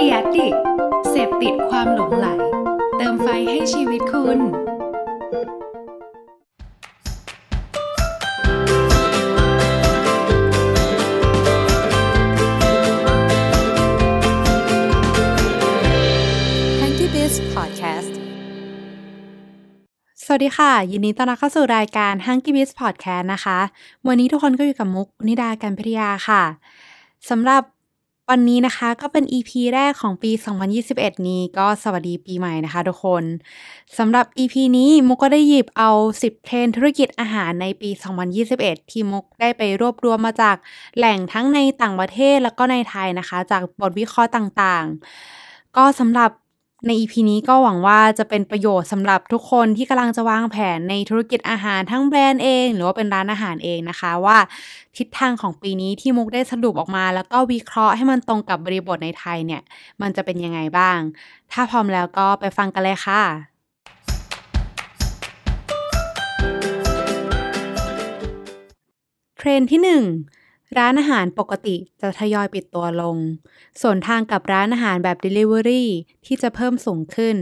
เดียดิเสพติดความหลงไหล เติมไฟให้ชีวิตคุณ Hanky Biz Podcast สวัสดีค่ะ ยินดีต้อนรับเข้าสู่รายการ Hanky Biz Podcast นะคะ วันนี้ทุกคนก็อยู่กับมุกนิดาการพิทยาค่ะสำหรับ วันนี้นะคะก็เป็น EP แรกของปี 2021 นี้ก็สวัสดีปีใหม่นะคะทุกคนสำหรับ EP นี้มุกก็ได้หยิบเอา 10 เทรนธุรกิจอาหารในปี 2021 ที่มุกได้ไปรวบรวมมาจากแหล่งทั้งในต่างประเทศแล้วก็ในไทยนะคะ จากบทวิเคราะห์ต่างๆ ก็สำหรับ ใน EP นี้ก็หวังว่าจะเป็นประโยชน์สำหรับทุกคนที่กำลังจะวางแผนในธุรกิจอาหารทั้งแบรนด์เอง หรือว่าเป็นร้านอาหารเองนะคะว่าทิศทางของปีนี้ที่มุกได้สรุปออกมา แล้วก็วิเคราะห์ให้มันตรงกับบริบทในไทยเนี่ย มันจะเป็นยังไงบ้าง ถ้าพร้อมแล้วก็ไปฟังกันเลยค่ะเทรนด์ที่ 1 ร้านอาหารปกติจะทยอยปิดตัวลง ส่วนทางกับร้านอาหารแบบ Delivery ที่จะเพิ่มสูงขึ้น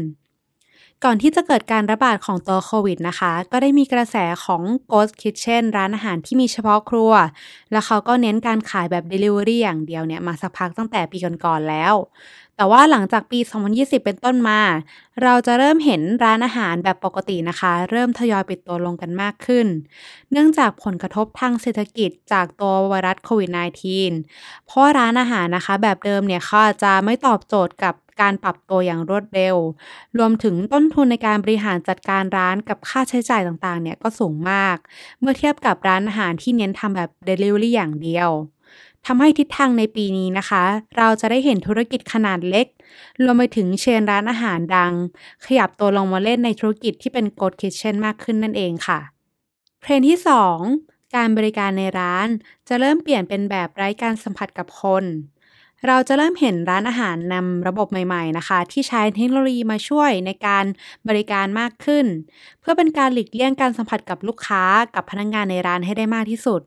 ก่อนที่จะเกิดการระบาดของตัวโควิดนะคะ ก็ได้มีกระแสของ Ghost Kitchen ร้านอาหารที่มีเฉพาะครัว แล้วเขาก็เน้นการขายแบบ Delivery อย่างเดียวเนี่ยมาสักพักตั้งแต่ปีก่อนๆแล้ว แต่ว่าหลังจากปี 2020 เป็นต้นมา เราจะเริ่มเห็นร้านอาหารแบบปกตินะคะ เริ่มทยอยปิดตัวลงกันมากขึ้น เนื่องจากผลกระทบทางเศรษฐกิจจากตัวไวรัสโควิด -19 เพราะร้านอาหารนะคะ แบบเดิมเนี่ยเขาจะไม่ตอบโจทย์กับ การปรับตัวอย่างรวดเร็ว รวมถึงต้นทุนในการบริหารจัดการร้านกับค่าใช้จ่ายต่างๆ เนี่ยก็สูงมาก เมื่อเทียบกับร้านอาหารที่เน้นทำแบบ Delivery อย่างเดียวทำให้ทิศทางในปีนี้นะคะ เราจะได้เห็นธุรกิจขนาดเล็ก รวมไปถึงเชนร้านอาหารดัง ขยับตัวลงมาเล่นในธุรกิจที่เป็น Ghost Kitchen มากขึ้นนั่นเองค่ะเทรนที่ 2 การบริการในร้านจะเริ่มเปลี่ยนเป็นแบบไร้การสัมผัสกับคน เราจะเริ่มเห็นร้านอาหารนำระบบใหม่ๆนะคะ ที่ใช้เทคโนโลยีมาช่วยในการบริการมากขึ้น เพื่อเป็นการหลีกเลี่ยงการสัมผัสกับลูกค้ากับพนักงงานในร้านให้ได้มากที่สุด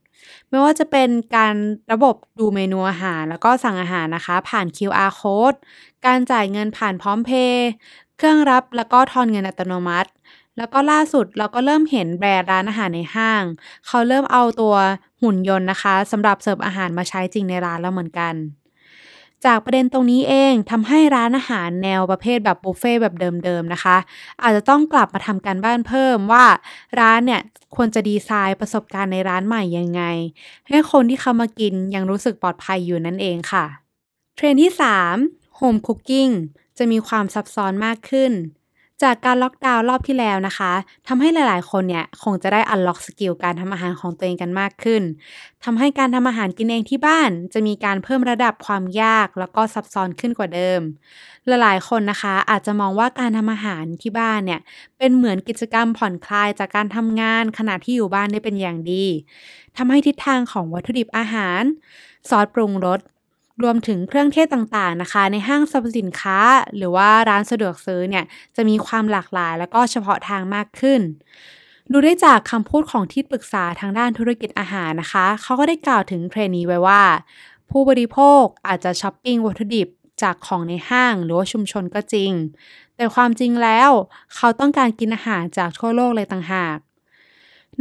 ไม่ว่าจะเป็นการระบบดูเมนูอาหาร แล้วก็สั่งอาหารนะคะ ผ่าน QR code การจ่ายเงินผ่านพร้อมเพย์เครื่องรับแล้วก็ทอนเงินอัตโนมัติ แล้วก็ล่าสุดเราก็เริ่มเห็นแบรนด์ร้านอาหารในห้าง เขาเริ่มเอาตัวหุ่นยนต์นะคะสำหรับเสิร์ฟอาหารมาใช้จริงในร้านแล้วเหมือนกัน จากประเด็นตรงนี้เองทำให้ร้านอาหารแนวประเภทแบบบุฟเฟ่ต์แบบเดิมๆนะคะ อาจจะต้องกลับมาทำการบ้านเพิ่มว่าร้านเนี่ยควรจะดีไซน์ประสบการณ์ในร้านใหม่ยังไง ให้คนที่เข้ามากินยังรู้สึกปลอดภัยอยู่นั่นเองค่ะ เทรนด์ที่3 Home Cooking จะมีความซับซ้อนมากขึ้น จากการล็อกดาวน์รอบที่แล้วนะคะทำให้หลายๆ คนเนี่ยคงจะได้ unlock skill การทำอาหารของตัวเองกันมากขึ้นทำให้การทำอาหารกินเองที่บ้าน จะมีการเพิ่มระดับความยากแล้วก็ซับซ้อนขึ้นกว่าเดิม หลายๆ คนนะคะอาจจะมองว่าการทำอาหารที่บ้านเนี่ยเป็นเหมือนกิจกรรมผ่อนคลายจากการทำงานขณะที่อยู่บ้านได้เป็นอย่างดีทำให้ทิศทางของวัตถุดิบอาหาร ซอสปรุงรส รวมถึงเครื่องเทศต่างๆนะคะ ในห้างสรรพสินค้า หรือว่าร้านสะดวกซื้อเนี่ยจะมีความหลากหลาย แล้วก็เฉพาะทางมากขึ้น ดูได้จากคำพูดของที่ปรึกษาทางด้านธุรกิจอาหารนะคะ เขาก็ได้กล่าวถึงเทรนด์นี้ไว้ว่า ผู้บริโภคอาจจะช้อปปิ้งวัตถุดิบจากของในห้างหรือว่าชุมชนก็จริง แต่ความจริงแล้ว เขาต้องการกินอาหารจากทั่วโลกเลยต่างหาก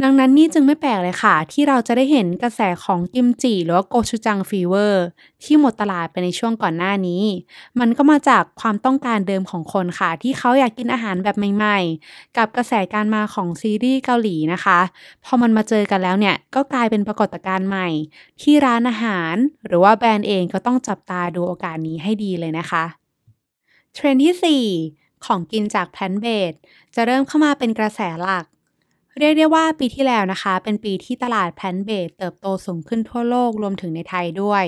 ดังนั้นนี่จึงไม่แปลกเลยค่ะ ที่เราจะได้เห็นกระแสของกิมจิหรือว่าโกชูจัง fever ที่หมดตลาดไปในช่วงก่อนหน้านี้ มันก็มาจากความต้องการเดิมของคนค่ะ ที่เขาอยากกินอาหารแบบใหม่ๆ กับกระแสการมาของซีรีส์เกาหลีนะคะ พอมันมาเจอกันแล้วเนี่ย ก็กลายเป็นปรากฏการณ์ใหม่ ที่ร้านอาหาร หรือว่าแบรนด์เองก็ต้องจับตาดูโอกาสนี้ให้ดีเลยนะคะเทรนด์ที่ 4 ของกินจาก plant-based จะเริ่มเข้ามาเป็นกระแสหลัก เรียกได้ว่าปีที่แล้วนะคะ เป็นปีที่ตลาด plant-based เติบโตสูงขึ้นทั่วโลกรวมถึงในไทยด้วย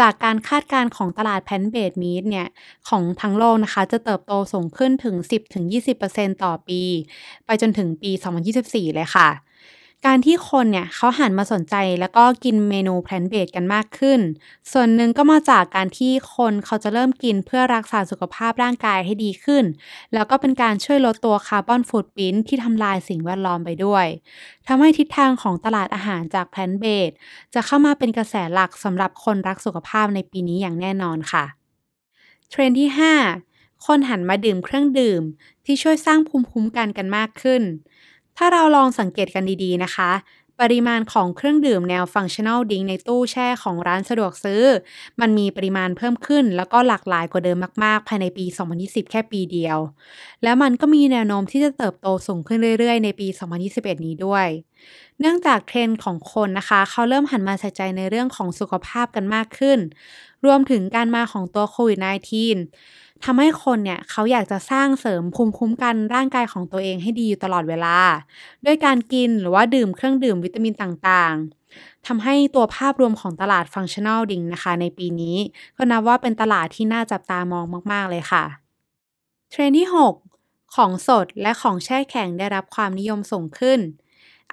จากการคาดการณ์ของตลาด plant-based meat เนี่ยของทั้งโลกนะคะ จะเติบโตสูงขึ้นถึง 10-20%ต่อปี ไปจนถึงปี 2024 เลยค่ะ การที่คนเนี่ยเขาหันมาสนใจแล้วก็กินเมนู plant-based กันมากขึ้น ส่วนหนึ่งก็มาจากการที่คนเขาจะเริ่มกินเพื่อรักษาสุขภาพร่างกายให้ดีขึ้น แล้วก็เป็นการช่วยลดตัว carbon footprint ที่ทำลายสิ่งแวดล้อมไปด้วยทำให้ทิศทางของตลาดอาหารจาก plant-basedจะเข้ามาเป็นกระแสหลักสำหรับคนรักสุขภาพในปีนี้อย่างแน่นอนค่ะเทรนด์ที่ 5 คนหันมาดื่มเครื่องดื่มที่ช่วยสร้างภูมิคุ้มกันกันมากขึ้น ถ้าเราลองสังเกตกันดีๆนะคะ ปริมาณของเครื่องดื่มแนวฟังชั่นอลดิงในตู้แช่ของร้านสะดวกซื้อ มันมีปริมาณเพิ่มขึ้น แล้วก็หลากหลายกว่าเดิมมากๆ ภายในปี 2020 แค่ปีเดียว แล้วมันก็มีแนวโน้มที่จะเติบโตสูงขึ้นเรื่อยๆ ในปี 2021 นี้ด้วย เนื่องจากเทรนด์ของคนนะคะ เขาเริ่มหันมาใส่ใจในเรื่องของสุขภาพกันมากขึ้น รวมถึงการมาของตัวโควิด -19 ทำให้คนเนี่ยเขาอยากจะสร้างเสริมภูมิคุ้มกันร่างกายของตัวเองให้ดีอยู่ตลอดเวลา ด้วยการกินหรือว่าดื่มเครื่องดื่มวิตามินต่างๆทำให้ตัวภาพรวมของตลาด functional drink นะคะ ในปีนี้ ก็นับว่าเป็นตลาดที่น่าจับตามองมากๆเลยค่ะเทรนด์ที่ 6 ของสดและของแช่แข็งได้รับความนิยมสูงขึ้น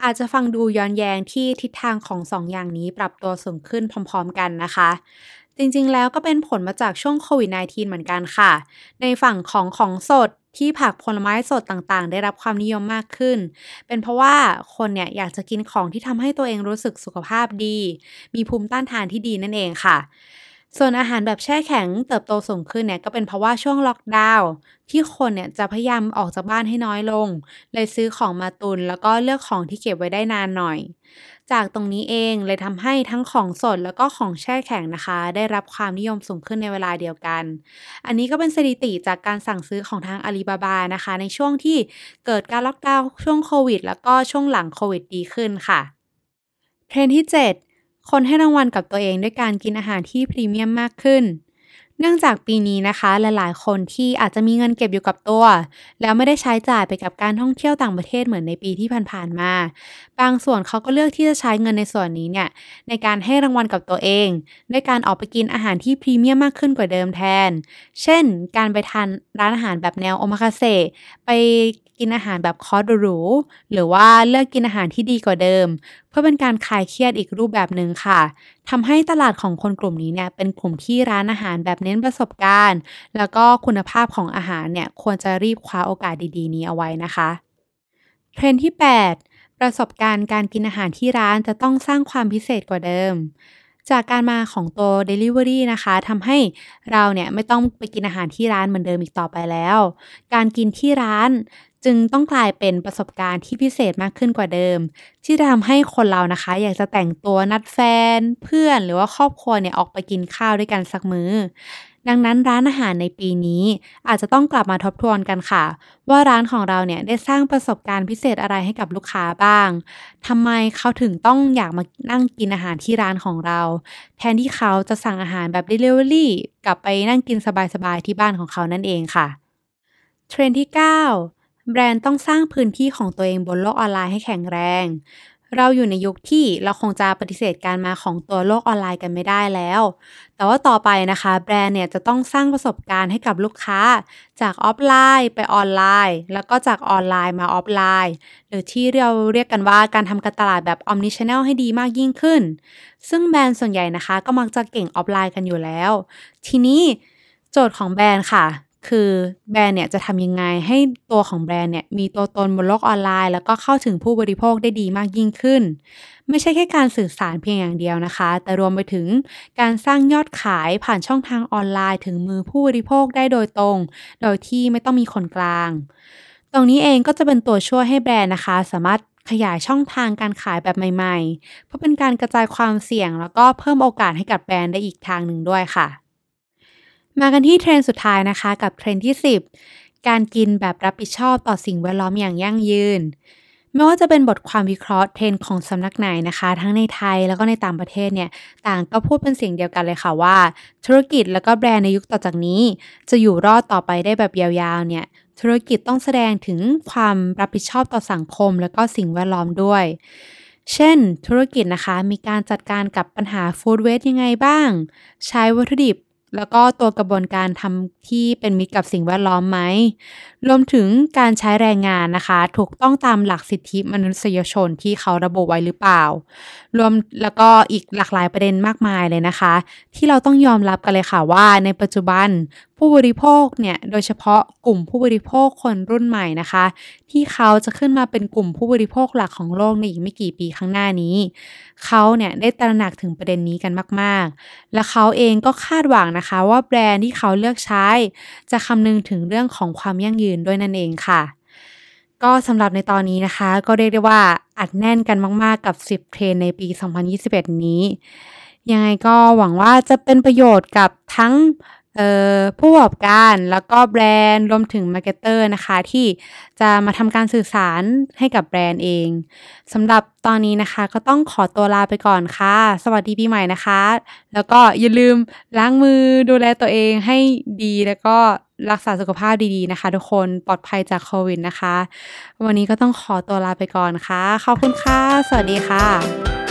อาจจะฟังดูย้อนแยงที่ทิศทางของสองอย่างนี้ปรับตัวสูงขึ้นพร้อม ๆ กันนะคะ จริงๆ แล้วก็เป็นผลมาจากช่วงโควิด -19 เหมือนกันค่ะ ในฝั่งของของสดที่ผักผลไม้สดต่างๆ ได้รับความนิยมมากขึ้น เป็นเพราะว่าคนเนี่ยอยากจะกินของที่ทำให้ตัวเองรู้สึกสุขภาพดี มีภูมิต้านทานที่ดีนั่นเองค่ะ ส่วนอาหารแบบแช่แข็งเติบโตสูงขึ้นเนี่ยก็เป็นเพราะว่าช่วงล็อกดาวน์ที่คนเนี่ยจะพยายามออกจากบ้านให้น้อยลง เลยซื้อของมาตุนแล้วก็เลือกของที่เก็บไว้ได้นานหน่อย จากตรงนี้เองเลยทำให้ทั้งของสดแล้วก็ของแช่แข็งนะคะ ได้รับความนิยมสูงขึ้นในเวลาเดียวกัน อันนี้ก็เป็นสถิติจากการสั่งซื้อของทางอาลีบาบานะคะ ในช่วงที่เกิดการล็อกดาวน์ช่วงโควิด แล้วก็ช่วงหลังโควิดดีขึ้นค่ะเทรนที่ 7 คนให้รางวัลกับตัวเองด้วยการกินอาหารที่พรีเมียมมากขึ้น เนื่องจากปีนี้นะคะ หลายๆ คนที่อาจจะมีเงินเก็บอยู่กับตัว แล้วไม่ได้ใช้จ่ายไปกับการท่องเที่ยวต่างประเทศเหมือนในปีที่ผ่านๆมา บางส่วนเขาก็เลือกที่จะใช้เงินในส่วนนี้เนี่ยในการให้รางวัลกับตัวเอง ด้วยการออกไปกินอาหารที่พรีเมียมมากขึ้นกว่าเดิมแทน เช่น การไปทานร้านอาหารแบบแนวโอมาคาเซไปกินอาหารแบบคอร์สหรูหรือว่าเลือกกินอาหารที่ดีกว่าเดิม เพื่อเป็นการคลายเครียดอีกรูปแบบหนึ่งค่ะทำให้ตลาดของคนกลุ่มนี้เนี่ยเป็นกลุ่มที่ร้านอาหารแบบเน้นประสบการณ์ แล้วก็คุณภาพของอาหารเนี่ยควรจะรีบคว้าโอกาสดีๆ นี้เอาไว้นะคะเทรนที่ 8 ประสบการณ์การกินอาหารที่ร้านจะต้องสร้างความพิเศษกว่าเดิมจากการมาของตัว Delivery นะคะทำให้เราเนี่ยไม่ต้องไปกินอาหารที่ร้านเหมือนเดิมอีกต่อไปแล้ว การกินที่ร้าน จึงต้องกลายเป็นประสบการณ์ที่พิเศษมากขึ้นกว่าเดิม ที่ทำให้คนเรานะคะ อยากจะแต่งตัวนัดแฟน เพื่อนหรือว่าครอบครัวเนี่ยออกไปกินข้าวด้วยกันสักมือ้อ ดังนั้นร้านอาหารในปีนี้อาจจะต้องกลับมาทบทวนกันค่ะ ว่าร้านของเราเนี่ยได้สร้างประสบการณ์พิเศษอะไรให้กับลูกค้าบ้างทำไมเขาถึงต้องอยากมานั่งกินอาหารที่ร้านของเรา แทนที่เขาจะสั่งอาหารแบบ Delivery กลับไปนั่งกินสบายๆที่บ้านของเขานั่นเองค่ะเทรนด์ที่ 9 แบรนด์ต้องสร้างพื้นที่ของตัวเองบนโลกออนไลน์ให้แข็งแรง เราอยู่ในยุคที่เราคงจะปฏิเสธการมาของตัวโลกออนไลน์กันไม่ได้แล้ว แต่ว่าต่อไปนะคะ แบรนด์เนี่ยจะต้องสร้างประสบการณ์ให้กับลูกค้า จากออฟไลน์ไปออนไลน์ แล้วก็จากออนไลน์มาออฟไลน์ หรือที่เราเรียกกันว่าการทำการตลาดแบบ Omni Channel ให้ดีมากยิ่งขึ้น ซึ่งแบรนด์ส่วนใหญ่นะคะ ก็มักจะเก่งออฟไลน์กันอยู่แล้ว ทีนี้โจทย์ของแบรนด์ค่ะ คือแบรนด์เนี่ยจะทำยังไงให้ตัวของแบรนด์เนี่ยมีตัวตนบนโลกออนไลน์ แล้วก็เข้าถึงผู้บริโภคได้ดีมากยิ่งขึ้น ไม่ใช่แค่การสื่อสารเพียงอย่างเดียวนะคะ แต่รวมไปถึงการสร้างยอดขายผ่านช่องทางออนไลน์ ถึงมือผู้บริโภคได้โดยตรง โดยที่ไม่ต้องมีคนกลาง ตรงนี้เองก็จะเป็นตัวช่วยให้แบรนด์นะคะ สามารถขยายช่องทางการขายแบบใหม่ ๆ เพื่อเป็นการกระจายความเสี่ยง แล้วก็เพิ่มโอกาสให้กับแบรนด์ได้อีกทางหนึ่งด้วยค่ะ มากันที่เทรนด์สุดท้ายนะคะ กับเทรนด์ที่ 10 การกินแบบรับผิดชอบต่อสิ่งแวดล้อมอย่างยั่งยืน ไม่ว่าจะเป็นบทความวิเคราะห์เทรนด์ของสำนักไหนนะคะ ทั้งในไทยแล้วก็ในต่างประเทศเนี่ย ต่างก็พูดเป็นเสียงเดียวกันเลยค่ะว่า ธุรกิจแล้วก็แบรนด์ในยุคต่อจากนี้ จะอยู่รอดต่อไปได้แบบยาวๆ เนี่ยธุรกิจต้องแสดงถึงความรับผิดชอบต่อสังคม แล้วก็สิ่งแวดล้อมด้วย เช่น ธุรกิจนะคะมีการจัดการกับปัญหา food waste ยังไงบ้าง ใช้วัตถุดิบ แล้วก็ตัวกระบวนการทำที่เป็นมิตรกับสิ่งแวดล้อมไหม รวมถึงการใช้แรงงานนะคะ ถูกต้องตามหลักสิทธิมนุษยชนที่เขาระบุไว้หรือเปล่า รวมแล้วก็อีกหลากหลายประเด็นมากมายเลยนะคะ ที่เราต้องยอมรับกันเลยค่ะว่าในปัจจุบันผู้บริโภคเนี่ยโดยเฉพาะกลุ่มผู้บริโภคคนรุ่นใหม่นะคะ ที่เขาจะขึ้นมาเป็นกลุ่มผู้บริโภคหลักของโลกในอีกไม่กี่ปีข้างหน้านี้ เขาเนี่ยได้ตระหนักถึงประเด็นนี้กันมาก ๆ และเขาเองก็คาดหวังนะนะคะว่าแบรนด์ที่เขาเลือกใช้ จะคำนึงถึงเรื่องของความยั่งยืนด้วยนั่นเองค่ะ ก็สำหรับในตอนนี้นะคะ ก็เรียกได้ว่าอัดแน่นกันมาก ๆ กับ 10 เทรนด์ในปี 2021 นี้ ยังไงก็หวังว่าจะเป็นประโยชน์กับทั้ง ผู้ประกอบการแล้วก็แบรนด์รวมถึง marketer นะคะ ที่จะมาทำการสื่อสารให้กับแบรนด์เองสำหรับตอนนี้นะคะ ก็ต้องขอตัวลาไปก่อนค่ะ สวัสดีปีใหม่นะคะ แล้วก็อย่าลืมล้างมือดูแลตัวเองให้ดีแล้วก็รักษาสุขภาพดีๆนะคะ ทุกคนปลอดภัยจากโควิดนะคะ วันนี้ก็ต้องขอตัวลาไปก่อนค่ะ ขอบคุณค่ะ สวัสดีค่ะ